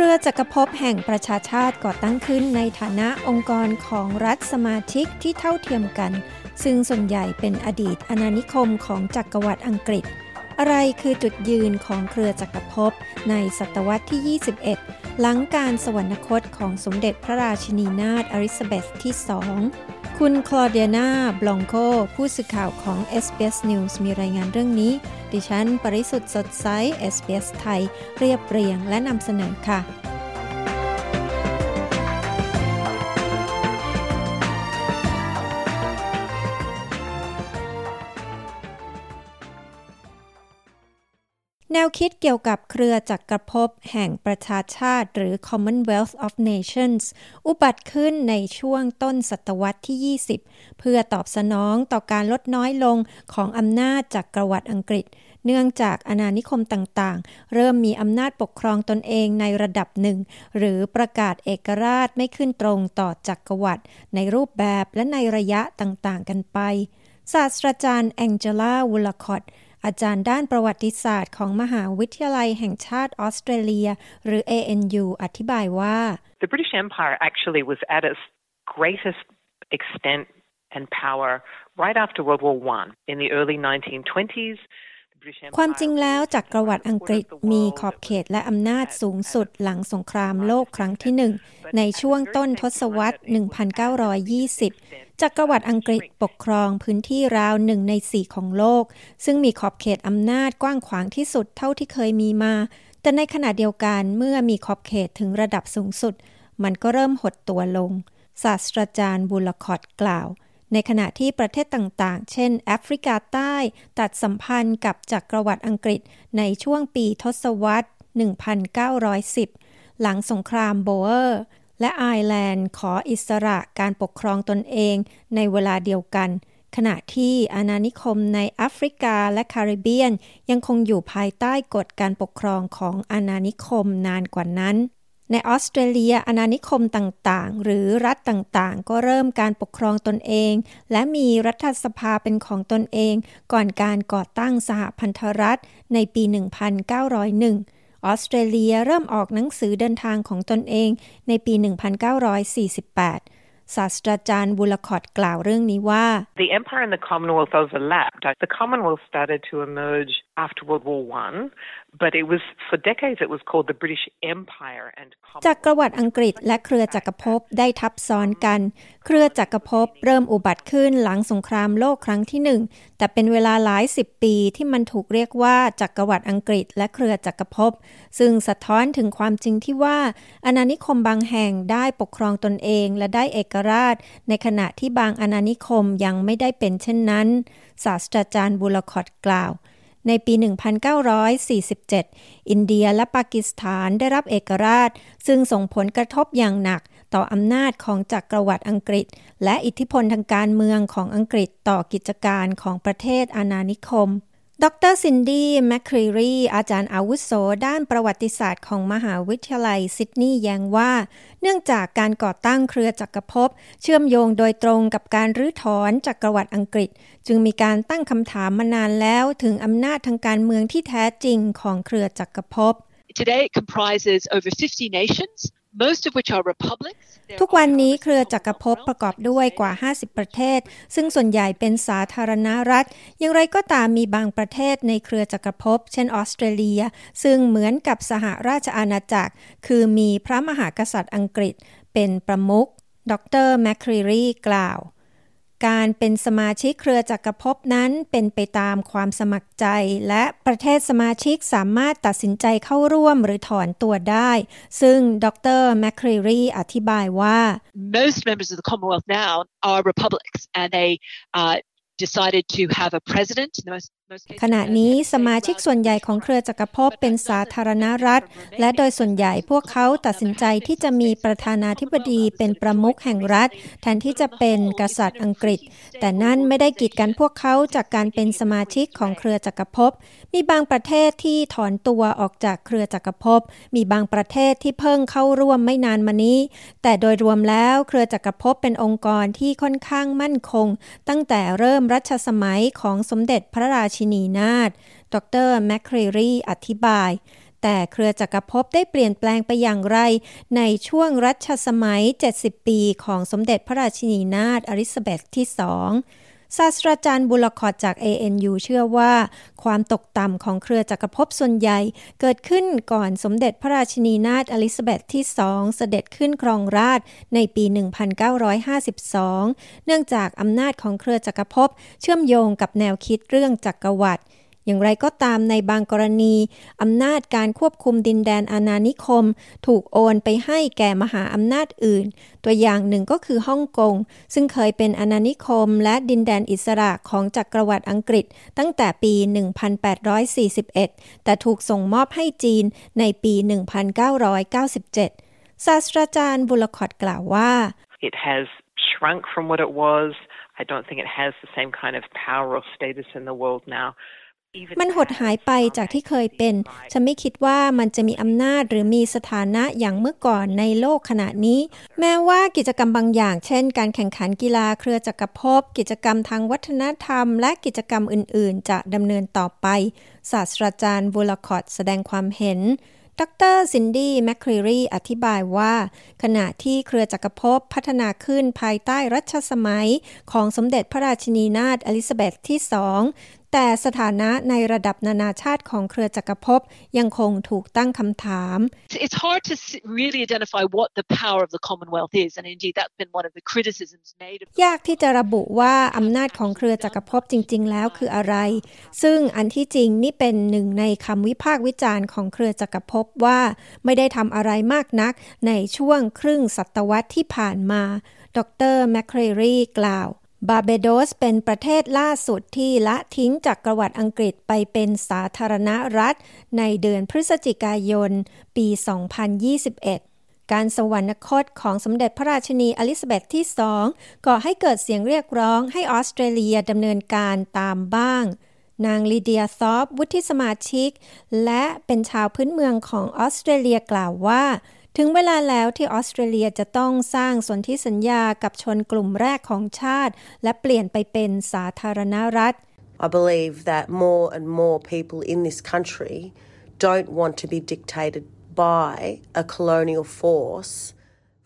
รือจักรภพแห่งประชาชาติก่อตั้งขึ้นในฐานะองค์กรของรัฐสมาชิกที่เท่าเทียมกัน ซึ่งส่วนใหญ่เป็นอดีตอาณานิคมของจักรวรรดิอังกฤษ อะไรคือจุดยืนของเครือจักรภพในศตวรรษที่ 21 หลังการสวรรคตของสมเด็จพระราชินีนาถอลิซาเบธที่2 คุณคลอเดียนาบลองโกผู้สื่อข่าวของ SBS News มีรายงานเรื่องนี้ ดิฉัน ปริสุทธ์สดใส SBS ไทย เรียบเรียงและนำเสนอค่ะ นวคิดเกี่ยวกับเครือจักรภพแห่งประชาชาติหรือ Commonwealth of Nations อุบัติขึ้นในช่วงต้นศตวรรษที่ 20 เพื่อตอบสนองต่อการลดน้อยลงของอำนาจจากกรวรรดิอังกฤษ เนื่องจากอาณานิคมต่างๆ เริ่มมีอำนาจปกครองตนเองในระดับหนึ่ง หรือประกาศเอกราชไม่ขึ้นตรงต่อจักรวรรดิในรูปแบบและในระยะต่างๆ กันไปศาสตราจารย์แองเจล่าวูลคอต อาจารย์ด้านประวัติศาสตร์ของมหาวิทยาลัยแห่งชาติออสเตรเลีย หรือ ANU อธิบายว่า The British Empire actually was at its greatest extent and power right after World War I. In the early 1920s, ความจริงแล้วจักรวรรดิอังกฤษมีขอบเขตและอำนาจสูงสุดหลังสงครามโลกครั้งที่หนึ่งในช่วงต้นทศวรรษ 1920 จักรวรรดิอังกฤษปกครองพื้นที่ราวหนึ่งในสี่ของโลก ซึ่งมีขอบเขตอำนาจกว้างขวางที่สุดเท่าที่เคยมีมา แต่ในขณะเดียวกันเมื่อมีขอบเขตถึงระดับสูงสุด มันก็เริ่มหดตัวลง ศาสตราจารย์บุลคอตกล่าว ในขณะที่ประเทศต่างๆ เช่นแอฟริกาใต้ ตัดสัมพันธ์กับจักรวรรดิอังกฤษในช่วงปีทศวรรษ 1910 หลังสงครามโบเออร์ และไอร์แลนด์ขออิสระการปกครองตนเองในเวลาเดียวกัน ขณะที่อาณานิคมในแอฟริกาและคาริบเบียนยังคงอยู่ภายใต้กฎการปกครองของอาณานิคมนานกว่านั้น ในออสเตรเลียอาณานิคมต่างๆ หรือรัฐต่างๆ ก็เริ่มการปกครองตนเอง และมีรัฐสภาเป็นของตนเอง ก่อนการก่อตั้งสหพันธรัฐในปี 1901 ออสเตรเลียเริ่มออกหนังสือเดินทางของตนเองในปี 1948ศาสตราจารย์บุลคอตกล่าวเรื่องนี้ว่า The Empire and the Commonwealth overlapped. The Commonwealth started to emerge after World War I, but it was for decades it was called the British Empire and จักรวรรดิอังกฤษและเครือจักรภพได้ทับซ้อนกัน เครือจักรภพเริ่มอุบัติขึ้นหลังสงครามโลกครั้งที่หนึ่งแต่เป็นเวลาหลายสิบปีที่มันถูกเรียกว่าจักรวรรดิอังกฤษและเครือจักรภพซึ่งสะท้อนถึงความจริงที่ว่าอาณานิคมบางแห่งได้ปกครองตนเองและได้เอกราช ในขณะที่บางอาณานิคมยังไม่ได้เป็นเช่นนั้น ศาสตราจารย์บุลคอตกล่าว ในปี 1947 อินเดียและปากีสถานได้รับเอกราช ซึ่งส่งผลกระทบอย่างหนักต่ออำนาจของจักรวรรดิอังกฤษ และอิทธิพลทางการเมืองของอังกฤษต่อกิจการของประเทศอาณานิคม ดรซินดี้แมคครีรีอาจารย์อาวุโสด้านประวัติศาสตร์ของมหาวิทยาลัยซิดนีย์แย้งว่า เนื่องจากการก่อตั้งเครือจักรภพ เชื่อมโยงโดยตรงกับการรื้อถอนจักรวรรดิอังกฤษ จึงมีการตั้งคำถามมานานแล้วถึงอำนาจทางการเมืองที่แท้จริงของเครือจักรภพ Today it comprises over 50 nations, most of which are republics. ทุกวันนี้เครือจักรภพประกอบด้วยกว่า 50 ประเทศ ซึ่งส่วนใหญ่เป็นสาธารณรัฐ อย่างไรก็ตามมีบางประเทศในเครือจักรภพเช่นออสเตรเลีย ซึ่งเหมือนกับสหราชอาณาจักร คือมีพระมหากษัตริย์อังกฤษ เป็นประมุข ดรแมคครีรีกล่าว การเป็นสมาชิกเครือจักรภพนั้นเป็นไปตามความสมัครใจ และประเทศสมาชิกสามารถตัดสินใจเข้าร่วมหรือถอนตัวได้ ซึ่งดรแมคครีรีอธิบายว่า Most members of the Commonwealth now are republics, and they uh, decided to have a president. ขณะนี้สมาชิกส่วนใหญ่ของเครือจักรภพเป็นสาธารณรัฐ และโดยส่วนใหญ่พวกเขาตัดสินใจที่จะมีประธานาธิบดีเป็นประมุขแห่งรัฐ แทนที่จะเป็นกษัตริย์อังกฤษ แต่นั่นไม่ได้กีดกันพวกเขาจากการเป็นสมาชิกของเครือจักรภพมีบางประเทศที่ถอนตัวออกจากเครือจักรภพมีบางประเทศที่เพิ่งเข้าร่วมไม่นานมานี้ แต่โดยรวมแล้วเครือจักรภพเป็นองค์กรที่ค่อนข้างมั่นคง ตั้งแต่เริ่มรัชสมัยของสมเด็จพระราชนีนาฏดรแมคครรีอธิบาย แต่เครือจักรภพได้เปลี่ยนแปลงไปอย่างไร ในช่วงรัชสมัย 70 ปีของสมเด็จพระราชินีนาถอลิซาเบธที่สอง ศาสตราจารย์บุลคอดจาก ANU เชื่อว่า ความตกต่ำของเครือจักรภพส่วนใหญ่ เกิดขึ้นก่อนสมเด็จพระราชินีนาถอลิซาเบธที่สองเสด็จขึ้นครองราชในปี 1952 เนื่องจากอำนาจของเครือจักรภพเชื่อมโยงกับแนวคิดเรื่องจักรวรรดิ อย่างไรก็ตามในบางกรณีอำนาจการควบคุมดินแดนอาณานิคม ถูกโอนไปให้แก่มหาอำนาจอื่น ตัวอย่างหนึ่งก็คือฮ่องกง ซึ่งเคยเป็นอาณานิคม และดินแดนอิสระของจักรวรรดิอังกฤษ ตั้งแต่ปี 1841 แต่ถูกส่งมอบให้จีนในปี 1997 ศาสตราจารย์บุลคอดกล่าวว่า It has shrunk from what it was. I don't think it has the same kind of power or status in the world now. มันหดหายไปจากที่เคยเป็น ฉันไม่คิดว่ามันจะมีอำนาจหรือมีสถานะอย่างเมื่อก่อนในโลกขณะนี้ แม้ว่ากิจกรรมบางอย่าง เช่น การแข่งขันกีฬาเครือจักรภพ กิจกรรมทางวัฒนธรรม และกิจกรรมอื่น ๆ จะดำเนินต่อไป ศาสตราจารย์บุลคอตแสดงความเห็นดร.ซินดี้แมคครีรีอธิบายว่า ขณะที่เครือจักรภพพัฒนาขึ้นภายใต้รัชสมัยของสมเด็จพระราชินีนาถอลิซาเบธที่สองแต่สถานะในระดับนานาชาติของเครือจักรภพยังคงถูกตั้งคำถาม It's hard to really identify what the power of the Commonwealth is and indeed that's been one of the criticisms made ยากที่จะระบุว่าอำนาจของเครือจักรภพจริง ๆ แล้วคืออะไร ซึ่งอันที่จริงนี่เป็นหนึ่งในคำวิพากษ์วิจารณ์ของเครือจักรภพว่าไม่ได้ทำอะไรมากนักในช่วงครึ่งศตวรรษที่ผ่านมา ดรแมคเครรีกล่าว บาเบโดสเป็นประเทศล่าสุดที่ละทิ้งจากกรวัดอังกฤษไปเป็นสาธารณรัฐ ในเดือนพฤศจิกายน ปี 2021 การสวรรคตของสมเด็จพระราชินีอลิซาเบธที่สองก่อให้เกิดเสียงเรียกร้องให้ออสเตรเลียดำเนินการตามบ้าง นางลีเดียซอฟวุฒิสมาชิก และเป็นชาวพื้นเมืองของออสเตรเลียกล่าวว่า ถึงเวลาแล้วที่ออสเตรเลียจะต้องสร้างสนธิสัญญากับชนกลุ่มแรกของชาติ และเปลี่ยนไปเป็นสาธารณรัฐ I believe that more and more people in this country don't want to be dictated by a colonial force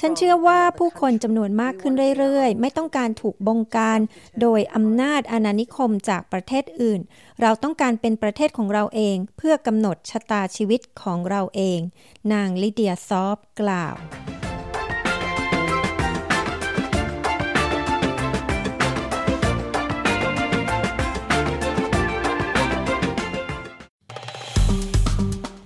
ฉันเชื่อว่าผู้คนจำนวนมากขึ้นเรื่อยๆ ไม่ต้องการถูกบงการ โดยอำนาจอาณานิคมจากประเทศอื่น เราต้องการเป็นประเทศของเราเอง เพื่อกำหนดชะตาชีวิตของเราเอง นางลิเดียซอฟกล่าว